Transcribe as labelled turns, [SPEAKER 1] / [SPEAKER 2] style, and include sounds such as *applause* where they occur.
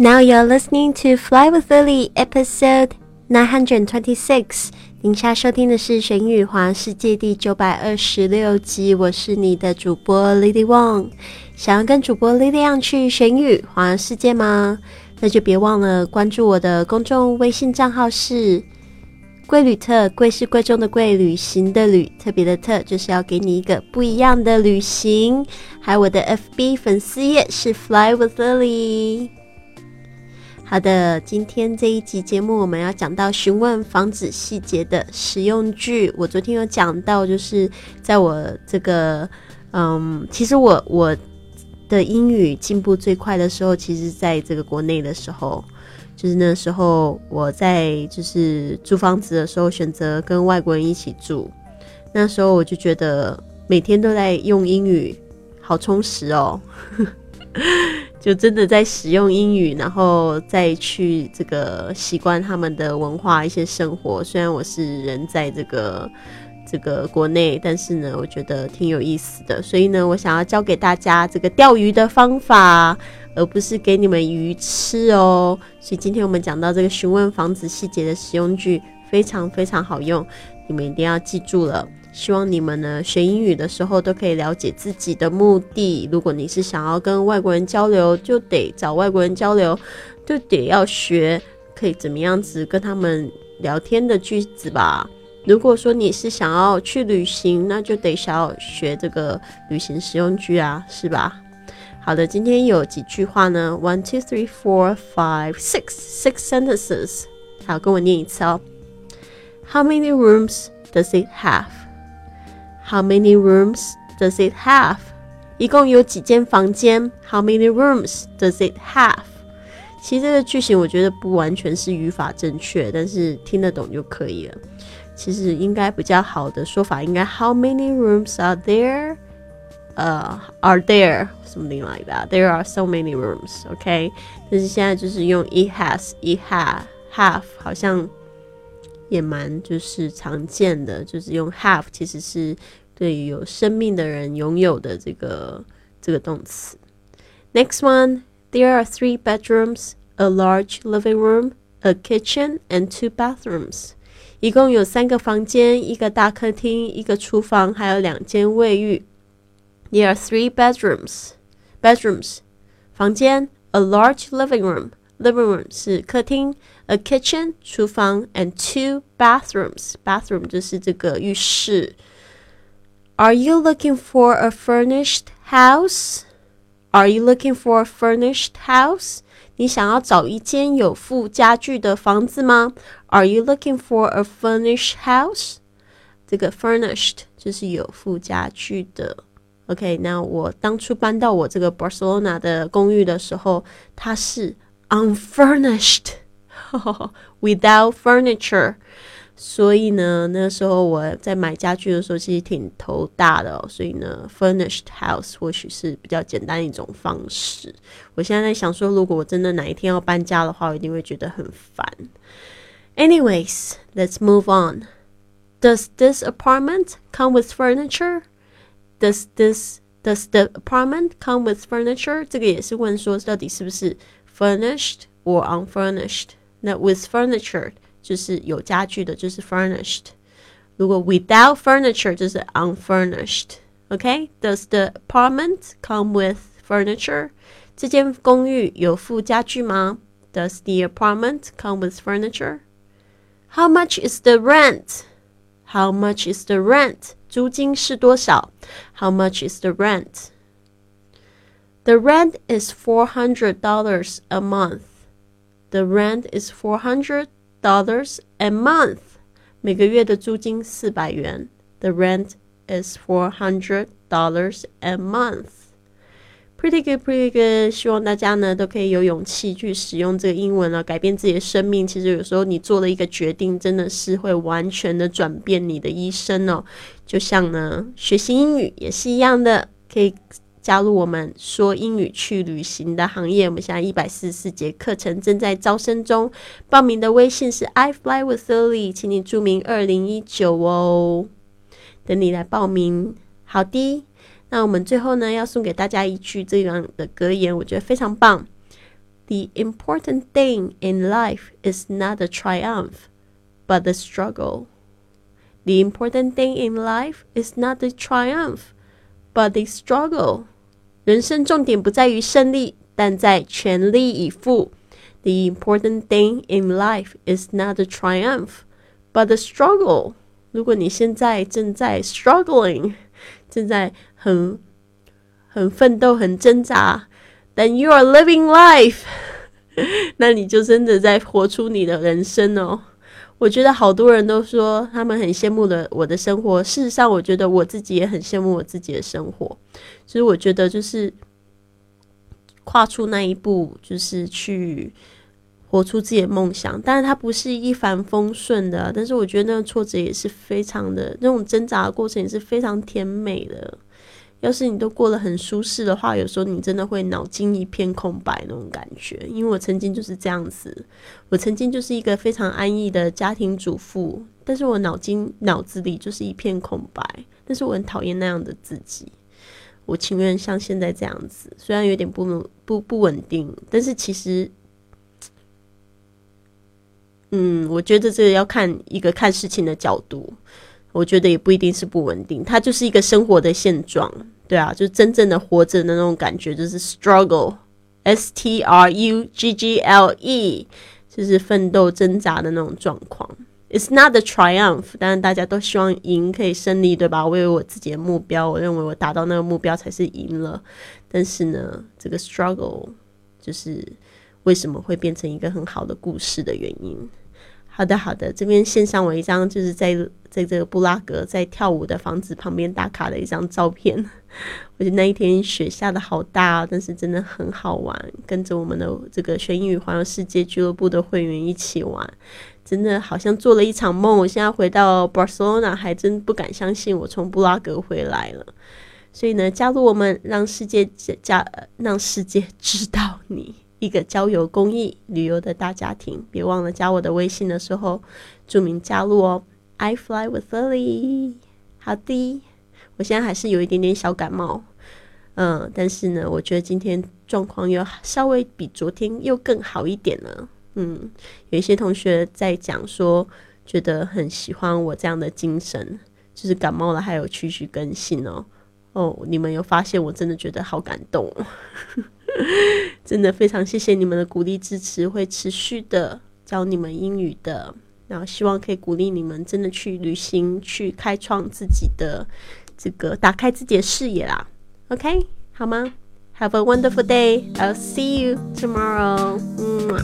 [SPEAKER 1] Now you're listening to Fly with Lily, episode nine hundred twenty-six。您现在收听的是《玄宇环世界》第九百二十六集。我是你的主播 Lily Wong。想要跟主播 Lily 样去玄宇环世界吗？那就别忘了关注我的公众微信账号是“贵旅特”，贵是贵重的贵，旅行的旅，特别的特，就是要给你一个不一样的旅行。还有我的 FB 粉丝页是 Fly with Lily。好的，今天这一集节目我们要讲到询问房子细节的实用句。我昨天有讲到，就是在我这个，嗯，其实我我的英语进步最快的时候，其实在这个国内的时候，就是那时候我在就是租房子的时候，选择跟外国人一起住，那时候我就觉得每天都在用英语，好充实哦。就真的在使用英语，然后再去这个习惯他们的文化一些生活。虽然我是人在这个这个国内，但是呢，我觉得挺有意思的。所以呢，我想要教给大家这个钓鱼的方法，而不是给你们鱼吃哦。所以今天我们讲到这个询问房子细节的使用句，非常非常好用，你们一定要记住了。希望你们呢学英语的时候都可以了解自己的目的。如果你是想要跟外国人交流，就得找外国人交流，就得要学可以怎么样子跟他们聊天的句子吧。如果说你是想要去旅行，那就得想要学这个旅行实用句啊，是吧？好的，今天有几句话呢？One, two, three, four, five, six, six sentences。好，跟我念一次哦。How many rooms does it have? How many rooms does it have？一共有几间房间？How many rooms does it have？其实这个句型我觉得不完全是语法正确，但是听得懂就可以了。其实应该比较好的说法应该 How many rooms are there？呃，Are there something like that？There are so many rooms。OK，但是现在就是用 It has，It have have 好像也蛮就是常见的，就是用 have 其实是。 对于有生命的人拥有的这个这个动词。Next one, there are three bedrooms, a large living room, a kitchen, and two bathrooms. 一共有三个房间，一个大客厅，一个厨房，还有两间卫浴。There are three bedrooms. Bedrooms 房间，a large living room. Living room 是客厅，a kitchen 厨房，and two bathrooms. Bathroom 就是这个浴室。 are you looking for a furnished house? Are you looking for a furnished house? 你想要找一间有附家具的房子吗？Are you looking for a furnished house? 这个 furnished 就是有附家具的。OK，那我当初搬到我这个 Barcelona 的公寓的时候，它是 unfurnished，without furniture。 *laughs* 所以呢，那时候我在买家具的时候，其实挺头大的。所以呢，furnished house 或许是比较简单一种方式。我现在在想说，如果我真的哪一天要搬家的话，我一定会觉得很烦。Anyways, let's move on. Does this apartment come with furniture? Does this does the apartment come with furniture? 这个也是问说到底是不是 furnished or unfurnished？那 with furniture 就是有家具的，就是 furnished。如果 without furniture 就是 unfurnished。OK，Does the apartment come with furniture？这间公寓有附家具吗？Does the apartment come with furniture? How much is the rent? How much is the rent? 租金是多少？How much is the rent? The rent is four hundred dollars a month. The rent is four hundred dollars a month，每个月的租金四百元。The rent is four hundred dollars a month. Pretty good, pretty good. 希望大家呢都可以有勇气去使用这个英文了，改变自己的生命。其实有时候你做了一个决定，真的是会完全的转变你的一生哦。就像呢，学习英语也是一样的，可以。加入我们说英语去旅行的行业，我们现在一百四十四节课程正在招生中。报名的微信是 I fly with Lily，请你注明二零一九哦，等你来报名。好的，那我们最后呢要送给大家一句这样的格言，我觉得非常棒。The important thing in life is not the triumph, but the struggle. The important thing in life is not the triumph, but the struggle. 人生重点不在于胜利，但在全力以赴。The important thing in life is not the triumph, but the struggle. 如果你现在正在 struggling，正在很很奋斗、很挣扎，then you are living life，那你就真的在活出你的人生哦。我觉得好多人都说他们很羡慕的我的生活，事实上，我觉得我自己也很羡慕我自己的生活。所以我觉得就是跨出那一步，就是去活出自己的梦想。但是它不是一帆风顺的，但是我觉得那个挫折也是非常的，那种挣扎的过程也是非常甜美的。要是你都过得很舒适的话，有时候你真的会脑筋一片空白那种感觉。因为我曾经就是这样子，我曾经就是一个非常安逸的家庭主妇，但是我脑筋脑子里就是一片空白。但是我很讨厌那样的自己，我情愿像现在这样子，虽然有点不不不稳定，但是其实，嗯，我觉得这个要看一个看事情的角度。我觉得也不一定是不稳定，它就是一个生活的现状，对啊，就真正的活着的那种感觉，就是 struggle，s t r u g g l e，就是奋斗挣扎的那种状况。It's not the triumph，当然大家都希望赢，可以胜利，对吧？我有我自己的目标，我认为我达到那个目标才是赢了。但是呢，这个 struggle 就是为什么会变成一个很好的故事的原因。好的，好的，这边献上我一张，就是在在这个布拉格在跳舞的房子旁边打卡的一张照片。我觉得那一天雪下的好大啊，但是真的很好玩，跟着我们的这个学英语环游世界俱乐部的会员一起玩，真的好像做了一场梦。我现在回到 Barcelona，还真不敢相信我从布拉格回来了。所以呢，加入我们，让世界加 *laughs* 让世界知道你。一个交友公益旅游的大家庭，别忘了加我的微信的时候注明加入哦。I fly with Lily，好的，我现在还是有一点点小感冒，嗯，但是呢，我觉得今天状况又稍微比昨天又更好一点了。嗯，有一些同学在讲说，觉得很喜欢我这样的精神，就是感冒了还有继续更新哦。哦，你们有发现？我真的觉得好感动。*laughs* 真的非常谢谢你们的鼓励支持，会持续的教你们英语的，然后希望可以鼓励你们真的去旅行，去开创自己的这个，打开自己的视野啦。OK，好吗？Have a wonderful day. I'll see you tomorrow. 嗯